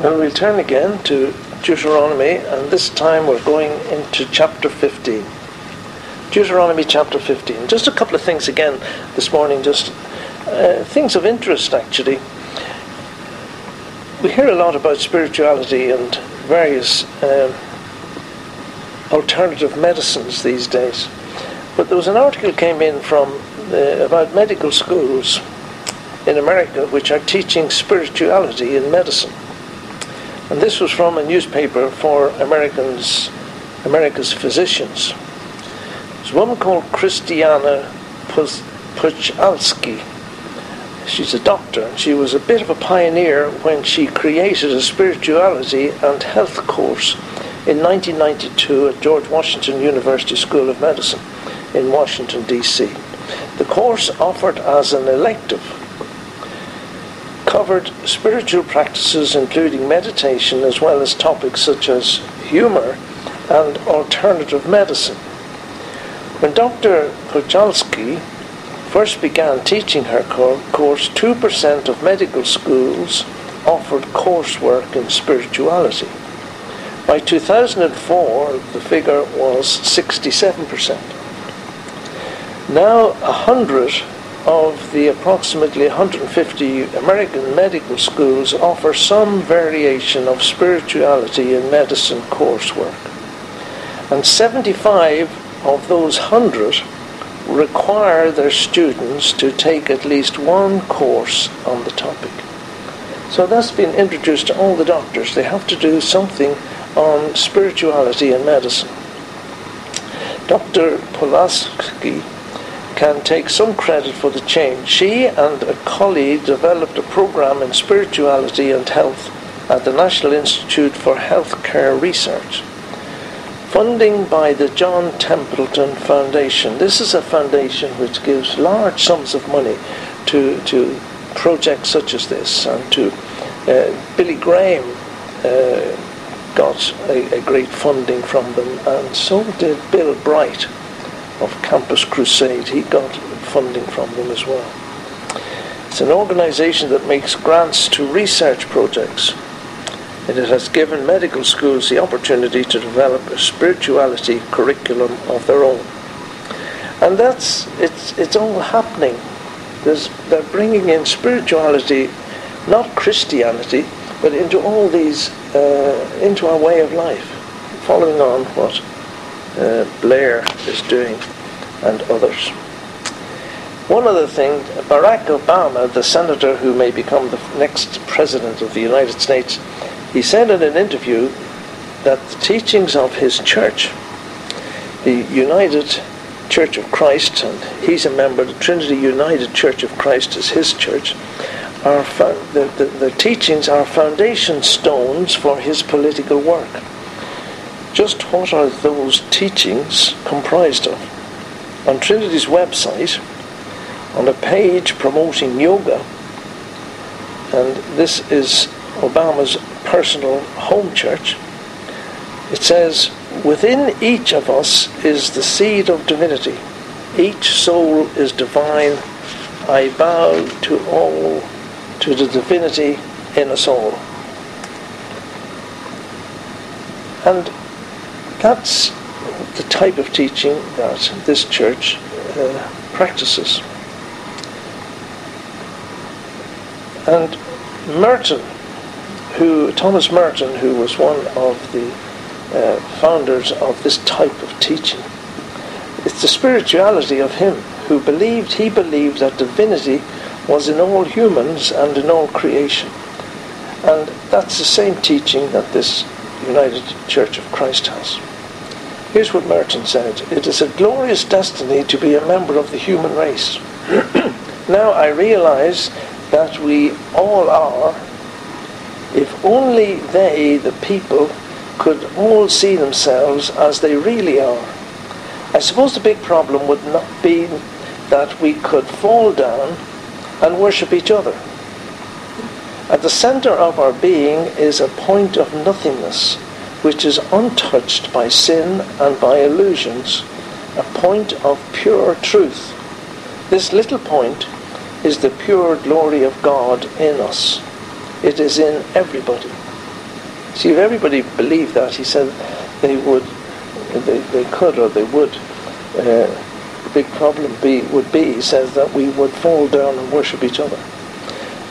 Well, we'll turn again to Deuteronomy, and this time we're going into chapter 15. Deuteronomy chapter 15. Just a couple of things again this morning, just uh, things of interest actually. We hear a lot about spirituality and various uh, alternative medicines these days. But there was an article came in from uh, about medical schools in America which are teaching spirituality in medicine. And this was from a newspaper for Americans, America's physicians. There's a woman called Christiana Puchalski. She's a doctor, and she was a bit of a pioneer when she created a spirituality and health course in 1992 at George Washington University School of Medicine in Washington, D.C. The course offered as an elective covered spiritual practices including meditation as well as topics such as humor and alternative medicine. When Dr. Puchalski first began teaching her course, 2% of medical schools offered coursework in spirituality. By 2004, the figure was 67%. Now, 100 of the approximately 150 American medical schools offer some variation of spirituality in medicine coursework. And 75 of those 100 require their students to take at least one course on the topic. So that's been introduced to all the doctors. They have to do something on spirituality in medicine. Dr. Pulaski can take some credit for the change. She and a colleague developed a program in spirituality and health at the National Institute for Healthcare Research. Funding by the John Templeton Foundation. This is a foundation which gives large sums of money to, to projects such as this and to uh, Billy Graham uh, got a, a, great funding from them and so did Bill Bright of Campus Crusade. He got funding from them as well. It's an organization that makes grants to research projects. And it has given medical schools the opportunity to develop a spirituality curriculum of their own. And that's, it's, it's all happening. There's, they're bringing in spirituality, not Christianity, but into all these, uh, into our way of life, following on what uh, Blair is doing and others. One other thing, Barack Obama, the senator who may become the next president of the United States, he said in an interview that the teachings of his church, the United Church of Christ, and he's a member, the Trinity United Church of Christ is his church, are the, the, the teachings are foundation stones for his political work. Just what are those teachings comprised of? On Trinity's website, on a page promoting yoga, and this is Obama's personal home church, it says, Within each of us is the seed of divinity. Each soul is divine. I bow to all, to the divinity in us all. And that's the type of teaching that this church uh, practices. And Merton, who Thomas Merton, who was one of the uh, founders of this type of teaching, it's the spirituality of him who believed he believed that divinity was in all humans and in all creation. And that's the same teaching that this United Church of Christ has. Here's what Merton said It is a glorious destiny to be a member of the human race. now I realize that we all are, if only they, the people, could all see themselves as they really are. I suppose the big problem would not be that we could fall down and worship each other. At the center of our being is a point of nothingness which is untouched by sin and by illusions, a point of pure truth. This little point is the pure glory of God in us. It is in everybody. See, if everybody believed that, he said they would, they, they could or they would. Uh, the big problem be, would be, he says, that we would fall down and worship each other.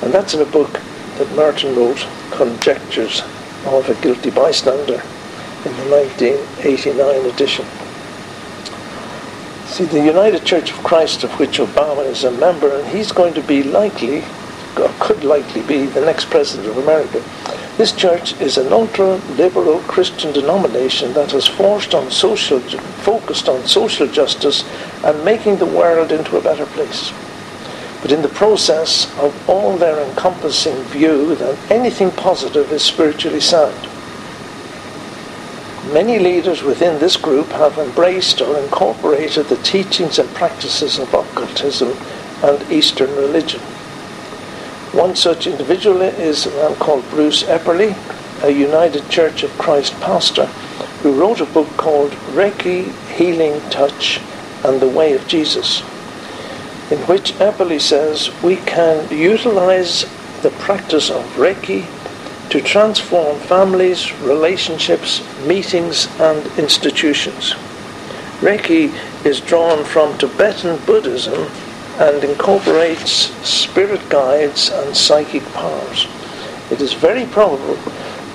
And that's in a book that Merton wrote, Conjectures of a Guilty Bystander, in the 1989 edition. See, the United Church of Christ, of which Obama is a member, and he's going to be likely, or could likely be, the next president of America. This church is an ultra-liberal Christian denomination that has forced on social, focused on social justice and making the world into a better place. But in the process of all their encompassing view that anything positive is spiritually sound. Many leaders within this group have embraced or incorporated the teachings and practices of occultism and Eastern religion. One such individual is a man called Bruce Epperly, a United Church of Christ pastor, who wrote a book called Reiki Healing Touch and the Way of Jesus, in which Epperly says we can utilize the practice of Reiki to transform families, relationships, meetings, and institutions. Reiki is drawn from Tibetan Buddhism and incorporates spirit guides and psychic powers. It is very probable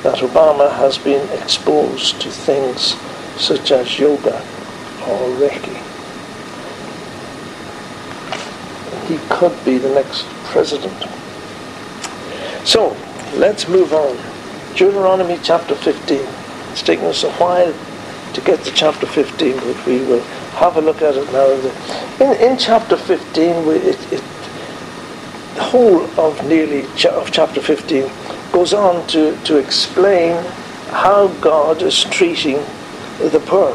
that Obama has been exposed to things such as yoga or Reiki. He could be the next president. So, Let's move on. Deuteronomy chapter 15. It's taken us a while to get to chapter 15, but we will have a look at it now. In, in chapter 15, we, it, it, the whole of nearly cha- of chapter 15 goes on to, to explain how God is treating the poor.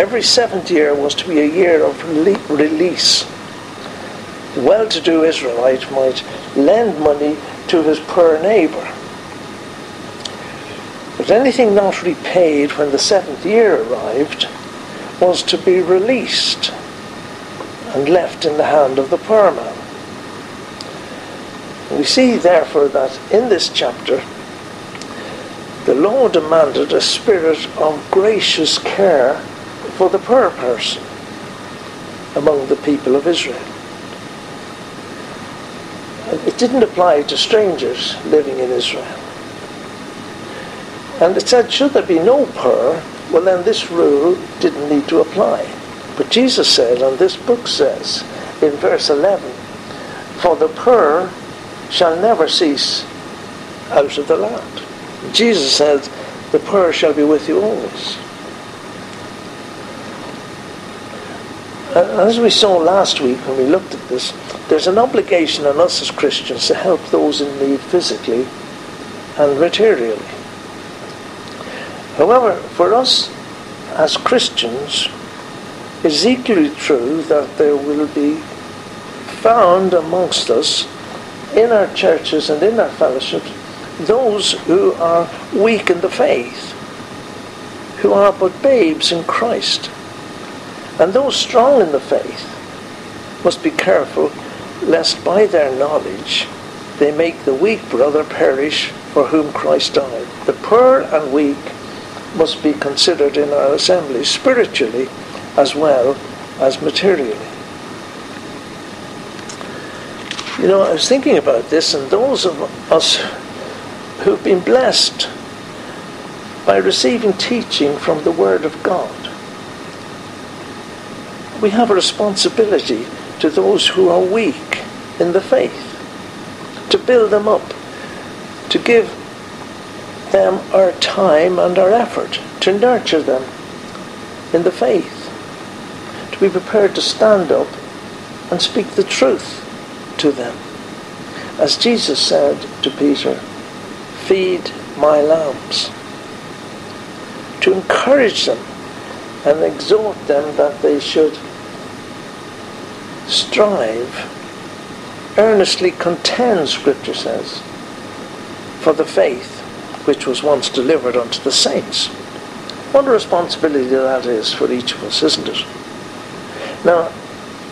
Every seventh year was to be a year of release. Well-to-do Israelite might lend money to his poor neighbour. But anything not repaid when the seventh year arrived was to be released and left in the hand of the poor man. We see therefore that in this chapter the law demanded a spirit of gracious care for the poor person among the people of Israel. It didn't apply to strangers living in Israel. And it said, should there be no poor, well then this rule didn't need to apply. But Jesus said, and this book says, in verse 11, For the poor shall never cease out of the land. Jesus said, The poor shall be with you always. as we saw last week when we looked at this, there's an obligation on us as Christians to help those in need physically and materially. However, for us as Christians, it's equally true that there will be found amongst us in our churches and in our fellowships those who are weak in the faith, who are but babes in Christ. And those strong in the faith must be careful lest by their knowledge they make the weak brother perish for whom Christ died. The poor and weak must be considered in our assembly spiritually as well as materially. You know, I was thinking about this, and those of us who've been blessed by receiving teaching from the Word of God, we have a responsibility to those who are weak in the faith, to build them up, to give them our time and our effort, to nurture them in the faith, to be prepared to stand up and speak the truth to them. As Jesus said to Peter, feed my lambs. To encourage them and exhort them that they should strive, earnestly contend, Scripture says, for the faith which was once delivered unto the saints. What a responsibility that is for each of us, isn't it? Now,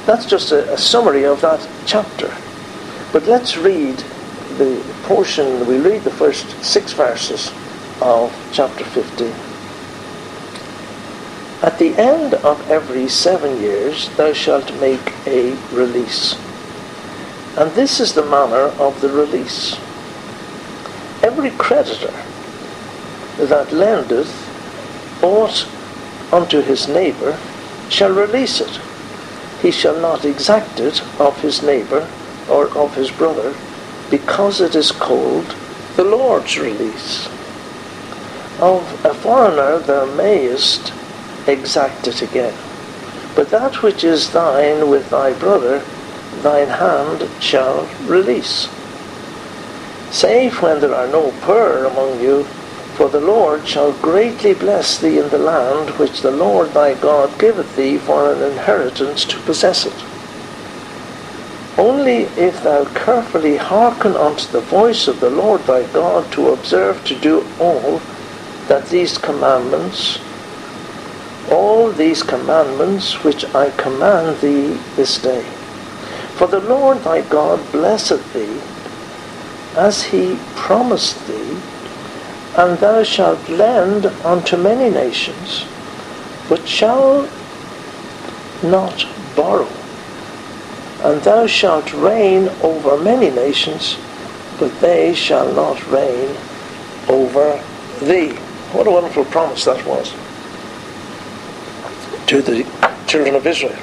that's just a, a summary of that chapter. But let's read the portion, we read the first six verses of chapter 15. At the end of every seven years thou shalt make a release. And this is the manner of the release. Every creditor that lendeth aught unto his neighbour shall release it. He shall not exact it of his neighbour or of his brother, because it is called the Lord's release. Of a foreigner thou mayest exact it again, but that which is thine with thy brother, thine hand shall release. Save when there are no poor among you, for the Lord shall greatly bless thee in the land which the Lord thy God giveth thee for an inheritance to possess it. Only if thou carefully hearken unto the voice of the Lord thy God to observe to do all that these commandments, all these commandments which I command thee this day. For the Lord thy God blesseth thee as he promised thee, and thou shalt lend unto many nations, but shalt not borrow. And thou shalt reign over many nations, but they shall not reign over thee. What a wonderful promise that was to the children of Israel.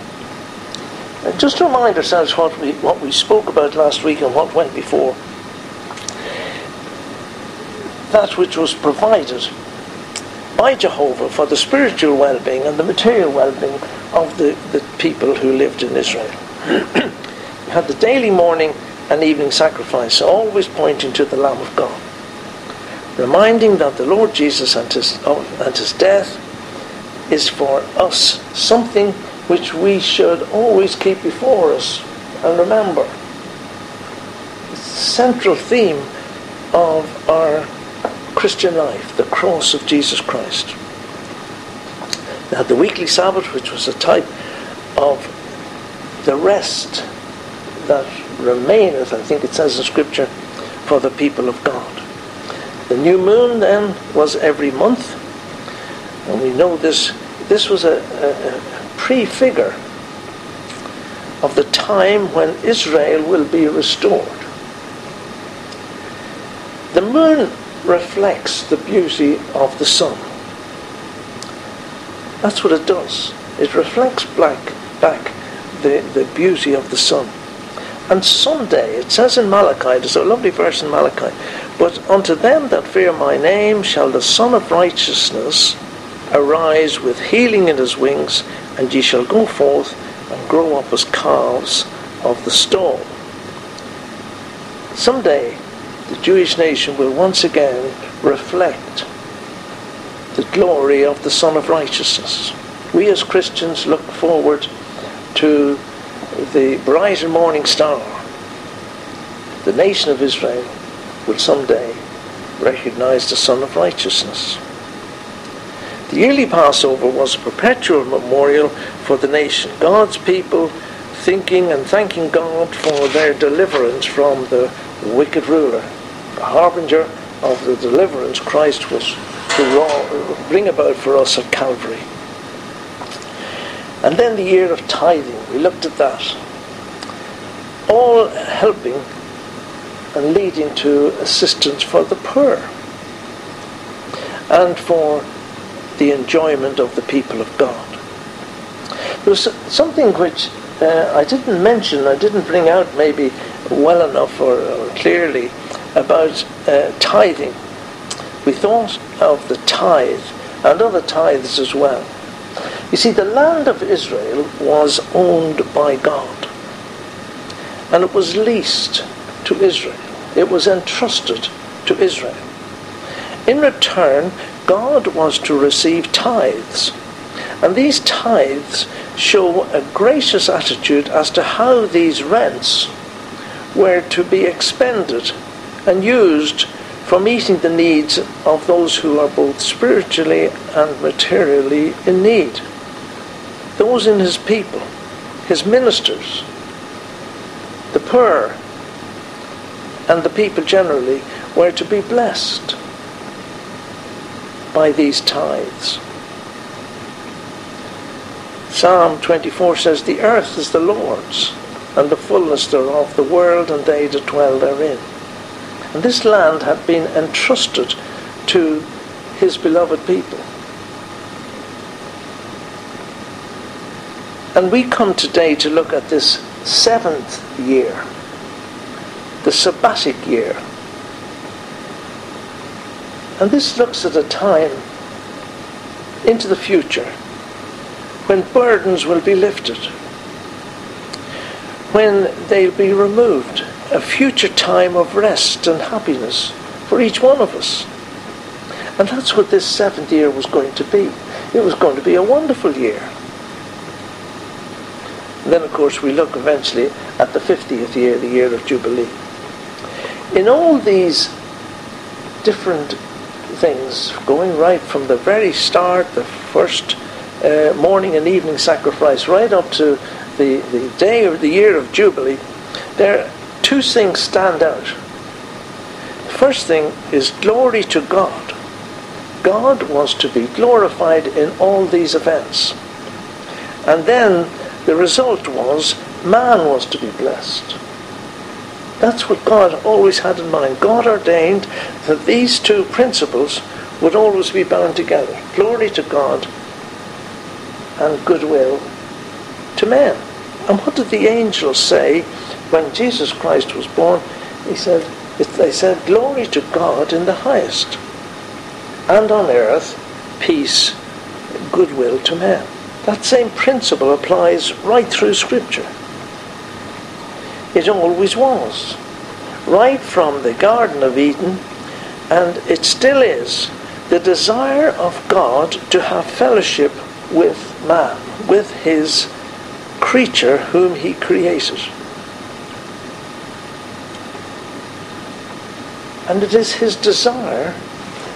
And just to remind ourselves what we, what we spoke about last week and what went before that which was provided by Jehovah for the spiritual well-being and the material well-being of the, the people who lived in Israel. you had the daily morning and evening sacrifice, always pointing to the Lamb of God, reminding that the Lord Jesus and his, oh, and his death is for us something which we should always keep before us and remember. It's the central theme of our Christian life, the cross of Jesus Christ. Now, the weekly Sabbath, which was a type of the rest that remaineth, I think it says in Scripture, for the people of God. The new moon then was every month, and we know this. This was a, a, a prefigure of the time when Israel will be restored. The moon reflects the beauty of the sun. That's what it does. It reflects back, back the, the beauty of the sun. And someday, it says in Malachi, there's a lovely verse in Malachi, but unto them that fear my name shall the Sun of Righteousness arise with healing in his wings, and ye shall go forth and grow up as calves of the stall. Someday, the Jewish nation will once again reflect the glory of the Sun of Righteousness. We as Christians look forward to the bright and morning star. The nation of Israel will someday recognize the Sun of Righteousness. The yearly Passover was a perpetual memorial for the nation, God's people thinking and thanking God for their deliverance from the wicked ruler the harbinger of the deliverance Christ was to bring about for us at Calvary. And then the year of tithing, we looked at that. All helping and leading to assistance for the poor and for the enjoyment of the people of God. There was something which uh, I didn't mention, I didn't bring out maybe well enough or, or clearly about uh, tithing. We thought of the tithe and other tithes as well. You see, the land of Israel was owned by God, and it was leased to Israel. It was entrusted to Israel. In return, God was to receive tithes, and these tithes show a gracious attitude as to how these rents were to be expended and used for meeting the needs of those who are both spiritually and materially in need. Those in his people, his ministers, the poor, and the people generally were to be blessed. By these tithes. Psalm 24 says, The earth is the Lord's, and the fullness thereof, the world and they that dwell therein. And this land had been entrusted to his beloved people. And we come today to look at this seventh year, the sabbatic year. And this looks at a time into the future when burdens will be lifted, when they'll be removed, a future time of rest and happiness for each one of us. And that's what this seventh year was going to be. It was going to be a wonderful year. And then, of course, we look eventually at the 50th year, the year of Jubilee. In all these different things, going right from the very start, the first uh, morning and evening sacrifice, right up to the, the day of the year of Jubilee, there two things stand out. The first thing is glory to God. God was to be glorified in all these events. And then the result was man was to be blessed. That's what God always had in mind. God ordained that these two principles would always be bound together. Glory to God and goodwill to men. And what did the angels say when Jesus Christ was born? He said, they said, Glory to God in the highest, and on earth peace, goodwill to men. That same principle applies right through Scripture. It always was. Right from the Garden of Eden, and it still is, the desire of God to have fellowship with man, with his creature whom he created. And it is his desire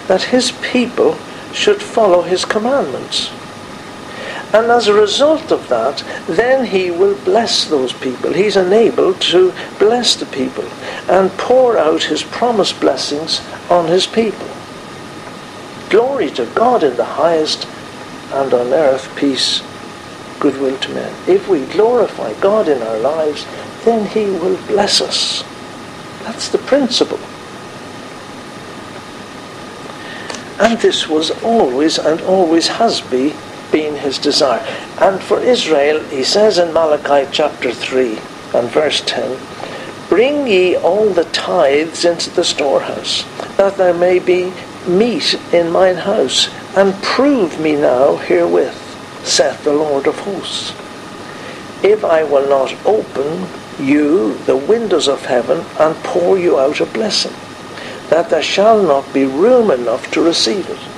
that his people should follow his commandments. And as a result of that, then he will bless those people. He's enabled to bless the people and pour out his promised blessings on his people. Glory to God in the highest and on earth peace, goodwill to men. If we glorify God in our lives, then He will bless us. That's the principle. And this was always and always has be, been His desire. And for Israel, He says in Malachi chapter 3 and verse 10, Bring ye all the tithes into the storehouse, that there may be meat in mine house, and prove me now herewith, saith the Lord of hosts. If I will not open you the windows of heaven and pour you out a blessing, that there shall not be room enough to receive it.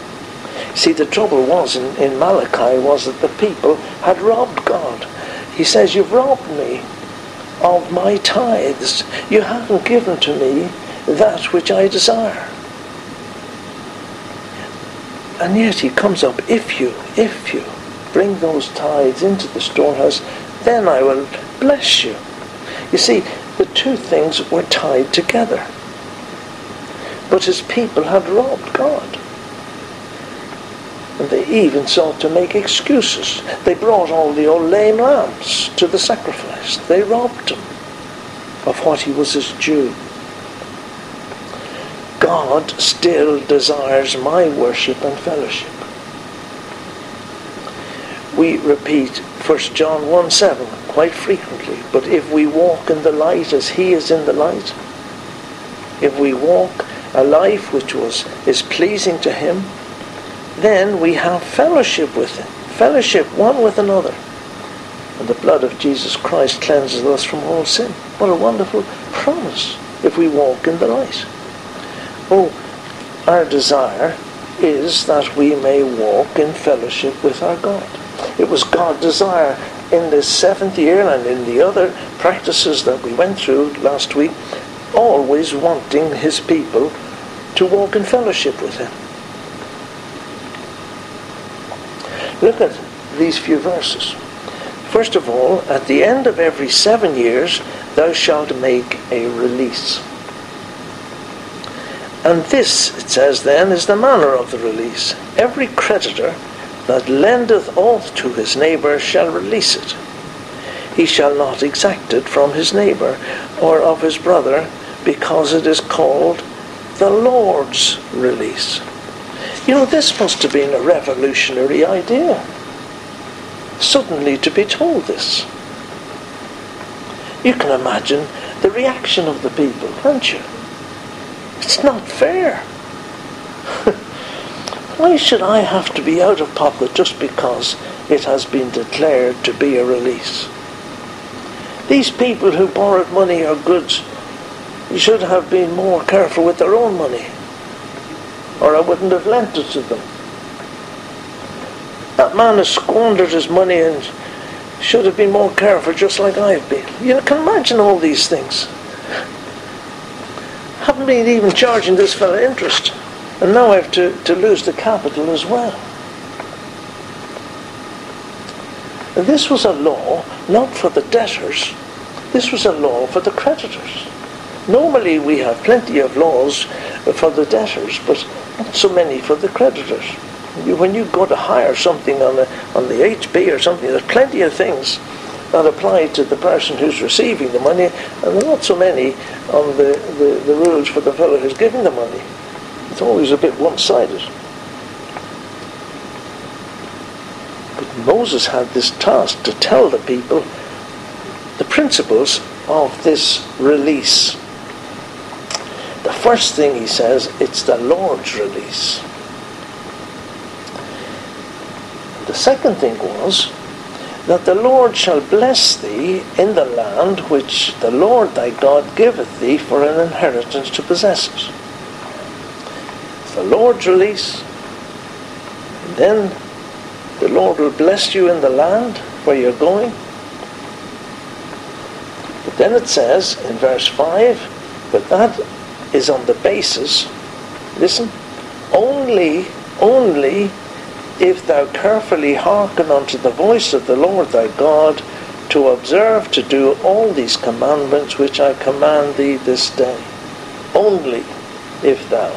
See, the trouble was in, in Malachi was that the people had robbed God. He says, You've robbed me of my tithes. You haven't given to me that which I desire. And yet he comes up, if you, if you bring those tithes into the storehouse, then I will bless you. You see, the two things were tied together. But his people had robbed God. And they even sought to make excuses. They brought all the old lame lambs to the sacrifice. They robbed him of what he was his due. God still desires my worship and fellowship. We repeat 1 John 1 7 quite frequently. But if we walk in the light as he is in the light, if we walk a life which was is pleasing to him, then we have fellowship with him, fellowship one with another. And the blood of Jesus Christ cleanses us from all sin. What a wonderful promise if we walk in the light. Oh, our desire is that we may walk in fellowship with our God. It was God's desire in this seventh year and in the other practices that we went through last week, always wanting his people to walk in fellowship with him. Look at these few verses. First of all, at the end of every seven years, thou shalt make a release. And this, it says then, is the manner of the release. Every creditor that lendeth aught to his neighbour shall release it. He shall not exact it from his neighbour or of his brother, because it is called the Lord's release. You know, this must have been a revolutionary idea. Suddenly to be told this. You can imagine the reaction of the people, can't you? It's not fair. Why should I have to be out of pocket just because it has been declared to be a release? These people who borrowed money or goods should have been more careful with their own money, or I wouldn't have lent it to them. That man has squandered his money and should have been more careful, just like I've been. You can imagine all these things. Haven't been even charging this fellow interest. And now I have to, to lose the capital as well. This was a law not for the debtors, this was a law for the creditors. Normally we have plenty of laws for the debtors, but not so many for the creditors. When you go to hire something on the, on the HP or something, there's plenty of things that apply to the person who's receiving the money, and there are not so many on the, the, the rules for the fellow who's giving the money. It's always a bit one-sided. But Moses had this task to tell the people the principles of this release. The first thing he says, it's the Lord's release. The second thing was that the Lord shall bless thee in the land which the Lord thy God giveth thee for an inheritance to possess it the Lord's release. And then the Lord will bless you in the land where you're going. But then it says in verse 5 that that is on the basis, listen, only, only if thou carefully hearken unto the voice of the Lord thy God to observe to do all these commandments which I command thee this day. Only if thou.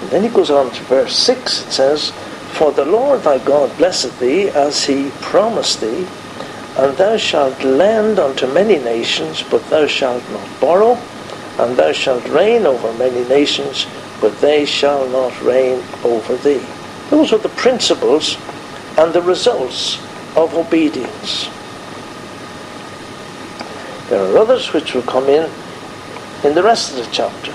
And then he goes on to verse 6. It says, For the Lord thy God blesseth thee as he promised thee, and thou shalt lend unto many nations, but thou shalt not borrow, and thou shalt reign over many nations, but they shall not reign over thee. Those are the principles and the results of obedience. There are others which will come in in the rest of the chapter.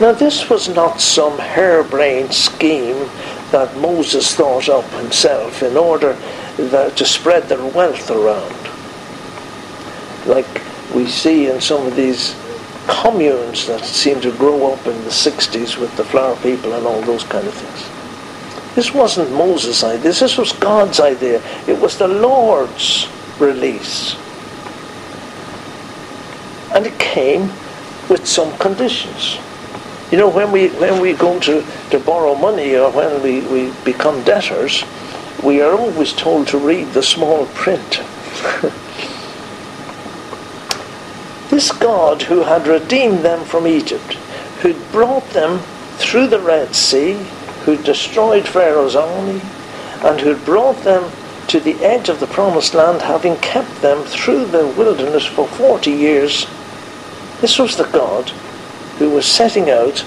Now, this was not some harebrained scheme that Moses thought up himself in order that, to spread their wealth around. Like we see in some of these communes that seem to grow up in the 60s with the flower people and all those kind of things. This wasn't Moses' idea, this was God's idea. It was the Lord's release. And it came with some conditions. You know, when we when we go to, to borrow money or when we, we become debtors, we are always told to read the small print. this God who had redeemed them from Egypt, who had brought them through the Red Sea, who'd destroyed Pharaoh's army, and who had brought them to the edge of the promised land, having kept them through the wilderness for 40 years. This was the God who was setting out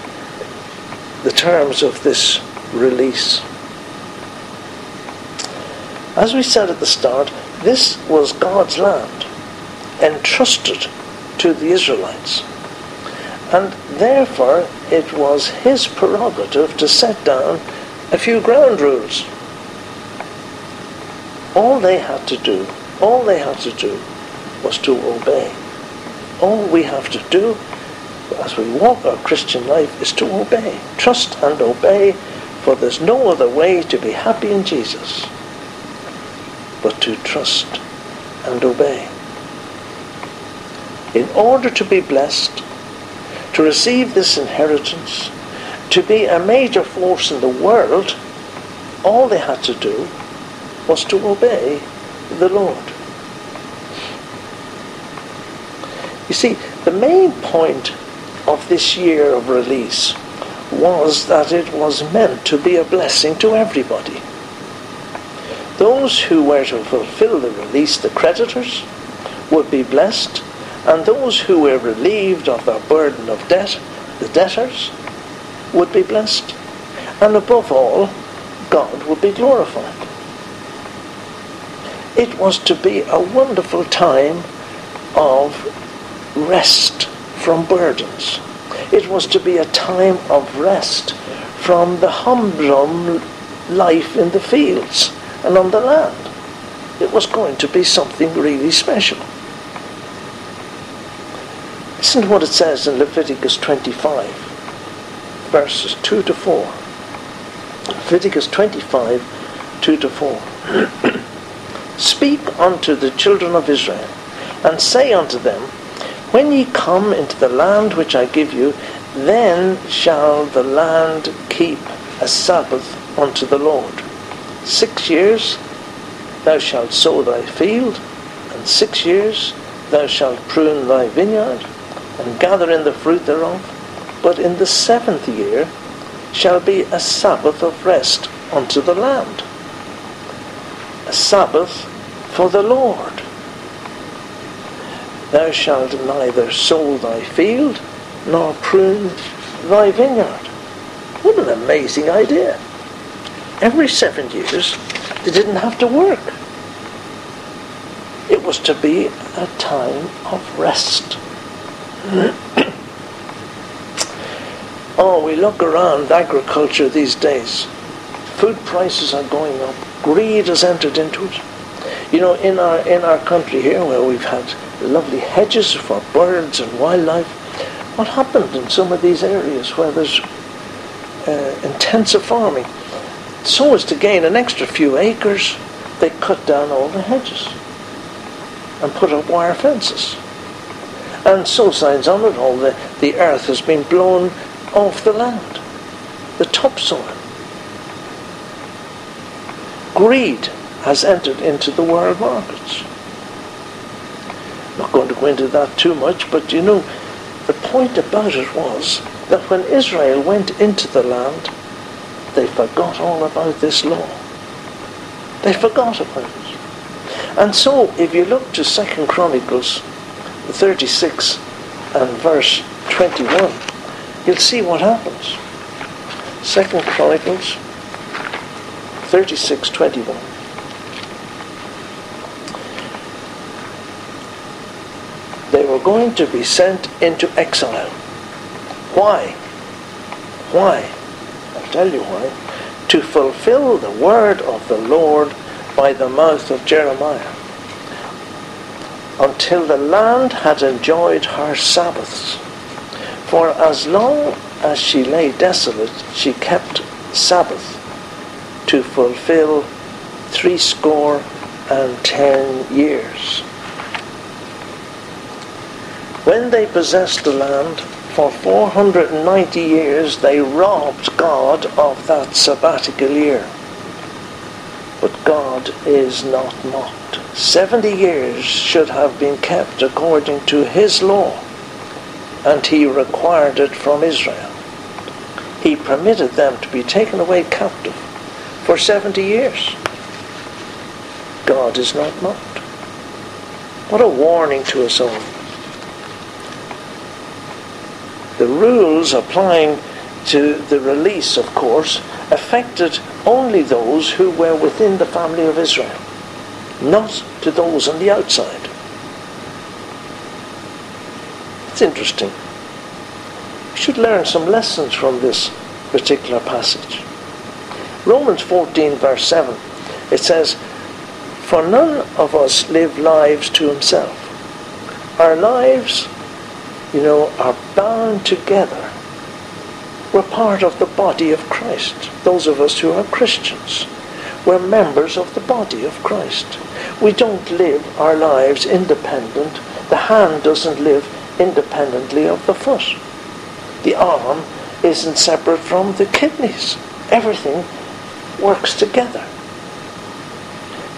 the terms of this release. As we said at the start, this was God's land, entrusted to the Israelites. And therefore, it was his prerogative to set down a few ground rules. All they had to do, all they had to do was to obey. All we have to do as we walk our Christian life is to obey. Trust and obey, for there's no other way to be happy in Jesus but to trust and obey. In order to be blessed, to receive this inheritance, to be a major force in the world, all they had to do was to obey the Lord. You see, the main point of this year of release was that it was meant to be a blessing to everybody. Those who were to fulfill the release, the creditors, would be blessed, and those who were relieved of their burden of debt, the debtors, would be blessed. And above all, God would be glorified. It was to be a wonderful time of rest from burdens. It was to be a time of rest from the humdrum life in the fields and on the land. It was going to be something really special. Listen to what it says in Leviticus 25, verses 2 to 4. Leviticus 25, 2 to 4. Speak unto the children of Israel, and say unto them, When ye come into the land which I give you, then shall the land keep a Sabbath unto the Lord. Six years thou shalt sow thy field, and six years thou shalt prune thy vineyard, and gather in the fruit thereof. But in the seventh year shall be a Sabbath of rest unto the land. A Sabbath for the Lord. Thou shalt neither sow thy field nor prune thy vineyard. What an amazing idea every seven years, they didn't have to work. It was to be a time of rest. oh, we look around agriculture these days. Food prices are going up. Greed has entered into it. You know, in our in our country here, where we've had lovely hedges for birds and wildlife, what happened in some of these areas where there's uh, intensive farming? so as to gain an extra few acres, they cut down all the hedges and put up wire fences. And so signs on it all, the, the earth has been blown off the land, the topsoil. Greed has entered into the world markets. I'm not going to go into that too much, but you know, the point about it was that when Israel went into the land, they forgot all about this law. They forgot about it. And so, if you look to Second Chronicles 36 and verse 21, you'll see what happens. Second Chronicles 36, 21. They were going to be sent into exile. Why? Why? I'll tell you why, to fulfill the word of the Lord by the mouth of Jeremiah, until the land had enjoyed her Sabbaths. For as long as she lay desolate, she kept Sabbath to fulfill threescore and ten years. When they possessed the land, for 490 years they robbed God of that sabbatical year. But God is not mocked. 70 years should have been kept according to his law, and he required it from Israel. He permitted them to be taken away captive for 70 years. God is not mocked. What a warning to us all. The rules applying to the release, of course, affected only those who were within the family of Israel, not to those on the outside. It's interesting. We should learn some lessons from this particular passage. Romans 14, verse 7, it says, For none of us live lives to himself. Our lives you know, are bound together. We're part of the body of Christ. Those of us who are Christians. We're members of the body of Christ. We don't live our lives independent. The hand doesn't live independently of the foot. The arm isn't separate from the kidneys. Everything works together.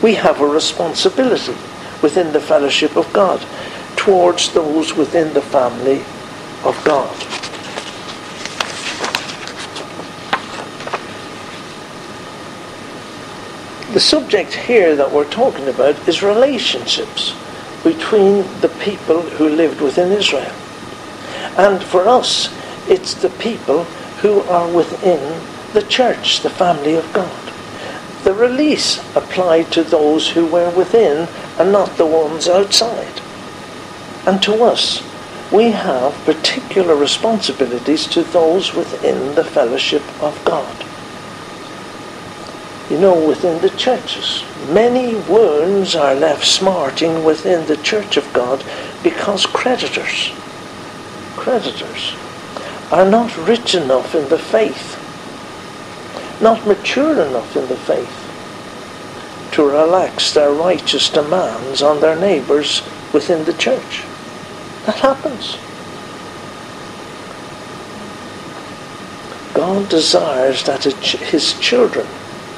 We have a responsibility within the fellowship of God towards those within the family of God. The subject here that we're talking about is relationships between the people who lived within Israel. And for us, it's the people who are within the church, the family of God. The release applied to those who were within and not the ones outside. And to us, we have particular responsibilities to those within the fellowship of God you know, within the churches. Many wounds are left smarting within the church of God because creditors, creditors, are not rich enough in the faith, not mature enough in the faith to relax their righteous demands on their neighbours within the church. That happens. God desires that his children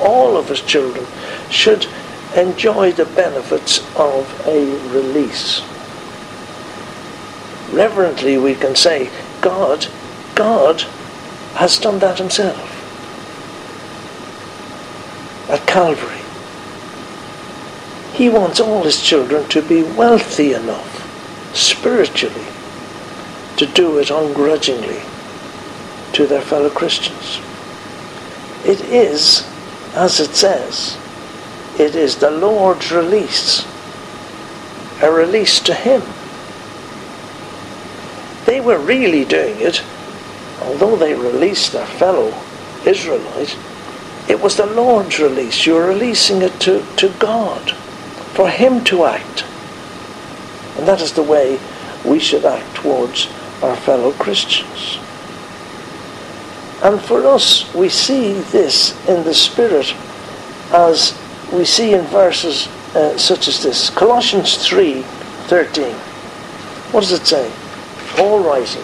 all of his children should enjoy the benefits of a release. Reverently, we can say, God, God has done that himself at Calvary. He wants all his children to be wealthy enough spiritually to do it ungrudgingly to their fellow Christians. It is as it says, it is the Lord's release, a release to Him. They were really doing it, although they released their fellow Israelite, it was the Lord's release. You're releasing it to, to God, for Him to act. And that is the way we should act towards our fellow Christians. And for us, we see this in the Spirit as we see in verses uh, such as this. Colossians 3 13. What does it say? Paul writing,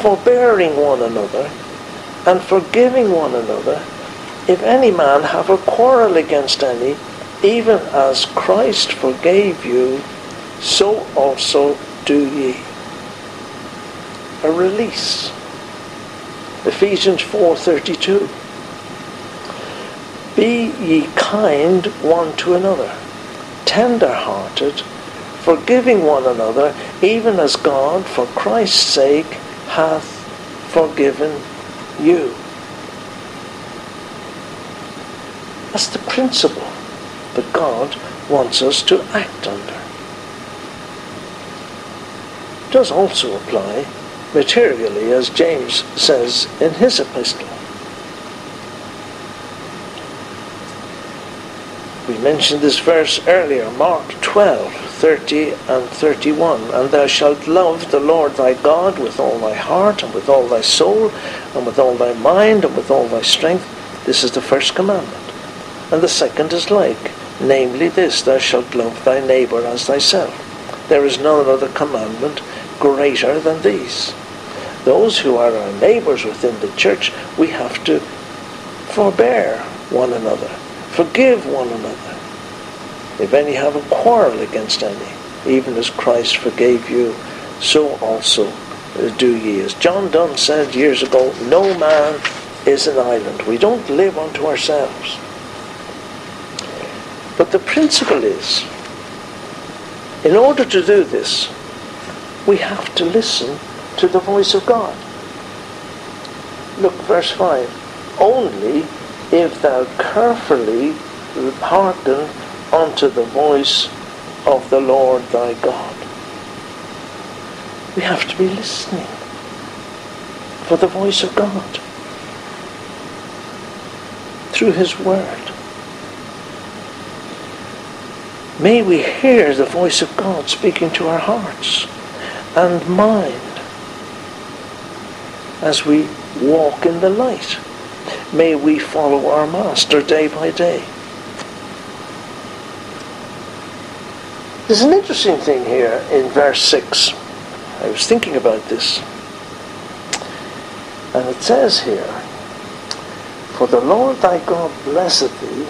Forbearing one another and forgiving one another, if any man have a quarrel against any, even as Christ forgave you, so also do ye. A release Ephesians 4:32. Be ye kind one to another, tender-hearted, forgiving one another, even as God, for Christ's sake, hath forgiven you. That's the principle that God wants us to act under. It does also apply materially, as James says in his epistle. We mentioned this verse earlier, Mark 12, 30 and 31. And thou shalt love the Lord thy God with all thy heart, and with all thy soul, and with all thy mind, and with all thy strength. This is the first commandment. And the second is like, namely this, thou shalt love thy neighbour as thyself. There is none other commandment greater than these. Those who are our neighbours within the church, we have to forbear one another, forgive one another. If any have a quarrel against any, even as Christ forgave you, so also do ye. As John Donne said years ago, no man is an island. We don't live unto ourselves. But the principle is, in order to do this, we have to listen to the voice of God. Look, verse 5. Only if thou carefully hearken unto the voice of the Lord thy God. We have to be listening for the voice of God through his word. May we hear the voice of God speaking to our hearts and mind as we walk in the light. May we follow our Master day by day. There's an interesting thing here in verse 6. I was thinking about this. And it says here, For the Lord thy God blesseth thee,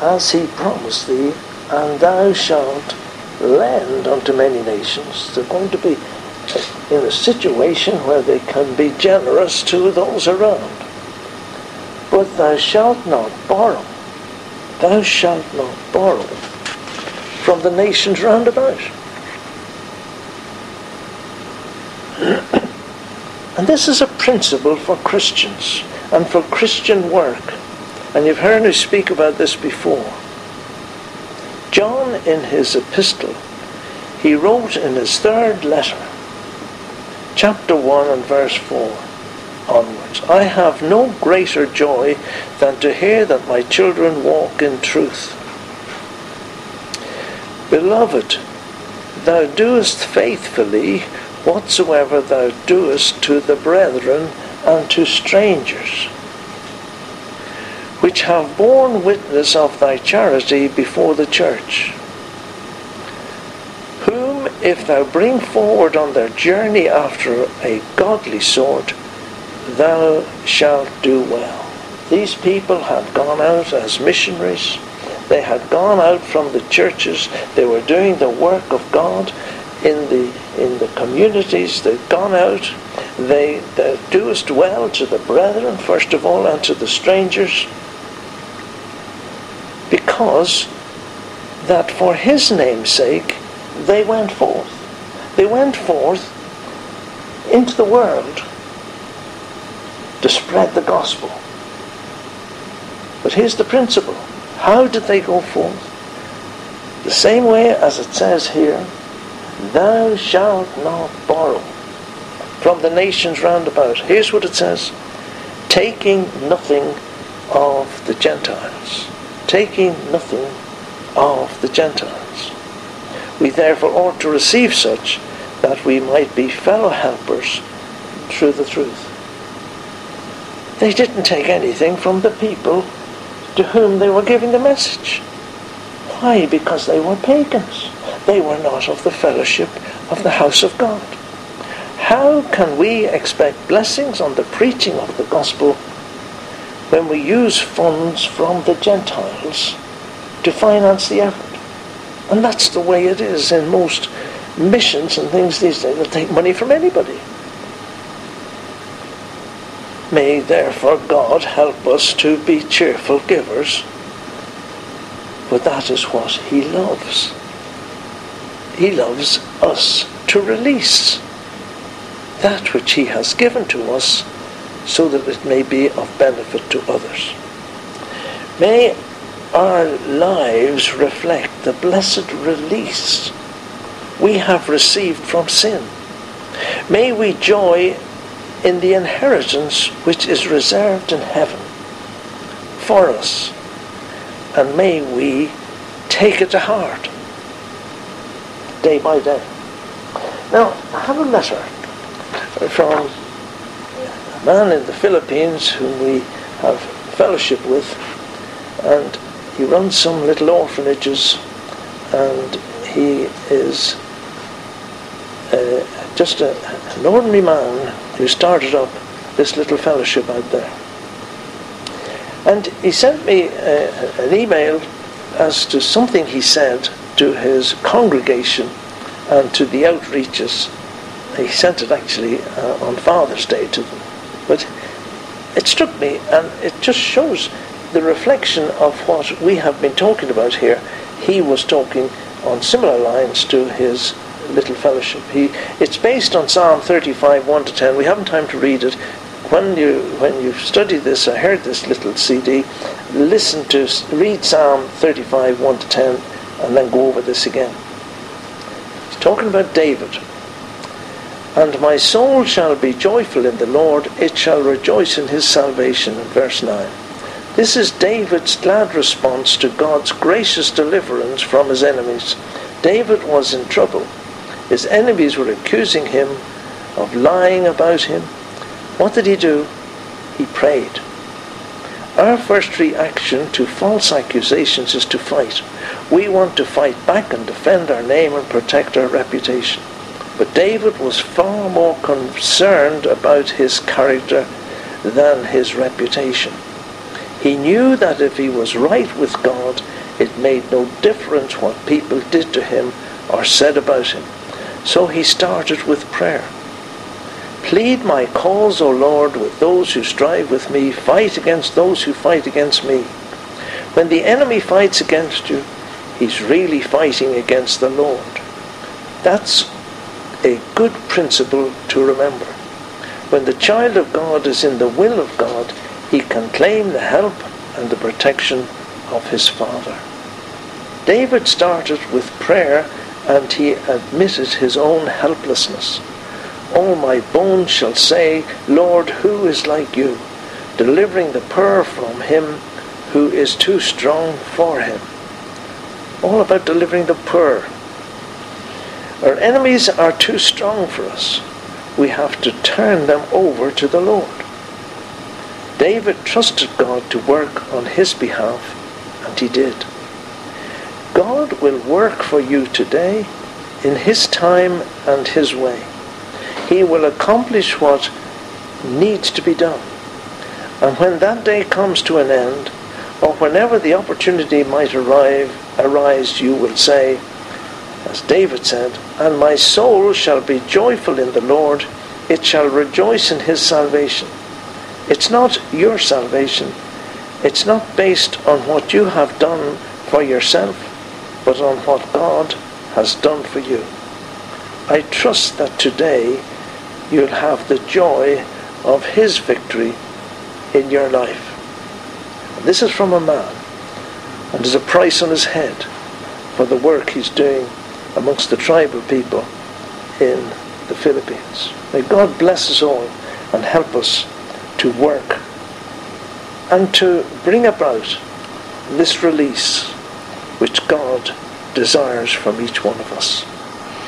as he promised thee, and thou shalt lend unto many nations. They're going to be uh, in a situation where they can be generous to those around. But thou shalt not borrow. Thou shalt not borrow from the nations round about. and this is a principle for Christians and for Christian work. And you've heard me speak about this before. John, in his epistle, he wrote in his third letter, chapter 1 and verse 4 onwards, I have no greater joy than to hear that my children walk in truth. Beloved, thou doest faithfully whatsoever thou doest to the brethren and to strangers which have borne witness of thy charity before the church, whom if thou bring forward on their journey after a godly sort, thou shalt do well. These people had gone out as missionaries. They had gone out from the churches. They were doing the work of God in the in the communities. They'd gone out. They, they doest well to the brethren first of all and to the strangers because that for his name's sake they went forth. They went forth into the world to spread the gospel. But here's the principle. How did they go forth? The same way as it says here, thou shalt not borrow from the nations round about. Here's what it says, taking nothing of the Gentiles taking nothing of the Gentiles. We therefore ought to receive such that we might be fellow helpers through the truth. They didn't take anything from the people to whom they were giving the message. Why? Because they were pagans. They were not of the fellowship of the house of God. How can we expect blessings on the preaching of the gospel when we use funds from the Gentiles to finance the effort. And that's the way it is in most missions and things these days. They'll take money from anybody. May therefore God help us to be cheerful givers, for that is what He loves. He loves us to release that which He has given to us so that it may be of benefit to others. May our lives reflect the blessed release we have received from sin. May we joy in the inheritance which is reserved in heaven for us, and may we take it to heart day by day. Now, I have a letter from man in the Philippines whom we have fellowship with, and he runs some little orphanages, and he is uh, just a, an ordinary man who started up this little fellowship out there. And he sent me uh, an email as to something he said to his congregation and to the outreaches. He sent it actually uh, on Father's Day to them. But it struck me, and it just shows the reflection of what we have been talking about here. He was talking on similar lines to his little fellowship. He, it's based on Psalm 35, 1 to 10. We haven't time to read it. When you when you study this, I heard this little CD. Listen to read Psalm 35, 1 to 10, and then go over this again. He's talking about David. And my soul shall be joyful in the Lord, it shall rejoice in his salvation. In verse 9. This is David's glad response to God's gracious deliverance from his enemies. David was in trouble. His enemies were accusing him of lying about him. What did he do? He prayed. Our first reaction to false accusations is to fight. We want to fight back and defend our name and protect our reputation. But David was far more concerned about his character than his reputation. He knew that if he was right with God, it made no difference what people did to him or said about him. So he started with prayer. Plead my cause, O Lord, with those who strive with me. Fight against those who fight against me. When the enemy fights against you, he's really fighting against the Lord. That's a good principle to remember. When the child of God is in the will of God, he can claim the help and the protection of his Father. David started with prayer and he admitted his own helplessness. All my bones shall say, Lord, who is like you, delivering the poor from him who is too strong for him. All about delivering the poor. Our enemies are too strong for us. We have to turn them over to the Lord. David trusted God to work on his behalf, and he did. God will work for you today in his time and his way. He will accomplish what needs to be done. And when that day comes to an end, or whenever the opportunity might arrive, arise, you will say, as David said, And my soul shall be joyful in the Lord, it shall rejoice in his salvation. It's not your salvation. It's not based on what you have done for yourself, but on what God has done for you. I trust that today you'll have the joy of his victory in your life. And this is from a man, and there's a price on his head for the work he's doing amongst the tribal people in the Philippines. May God bless us all and help us to work and to bring about this release which God desires from each one of us.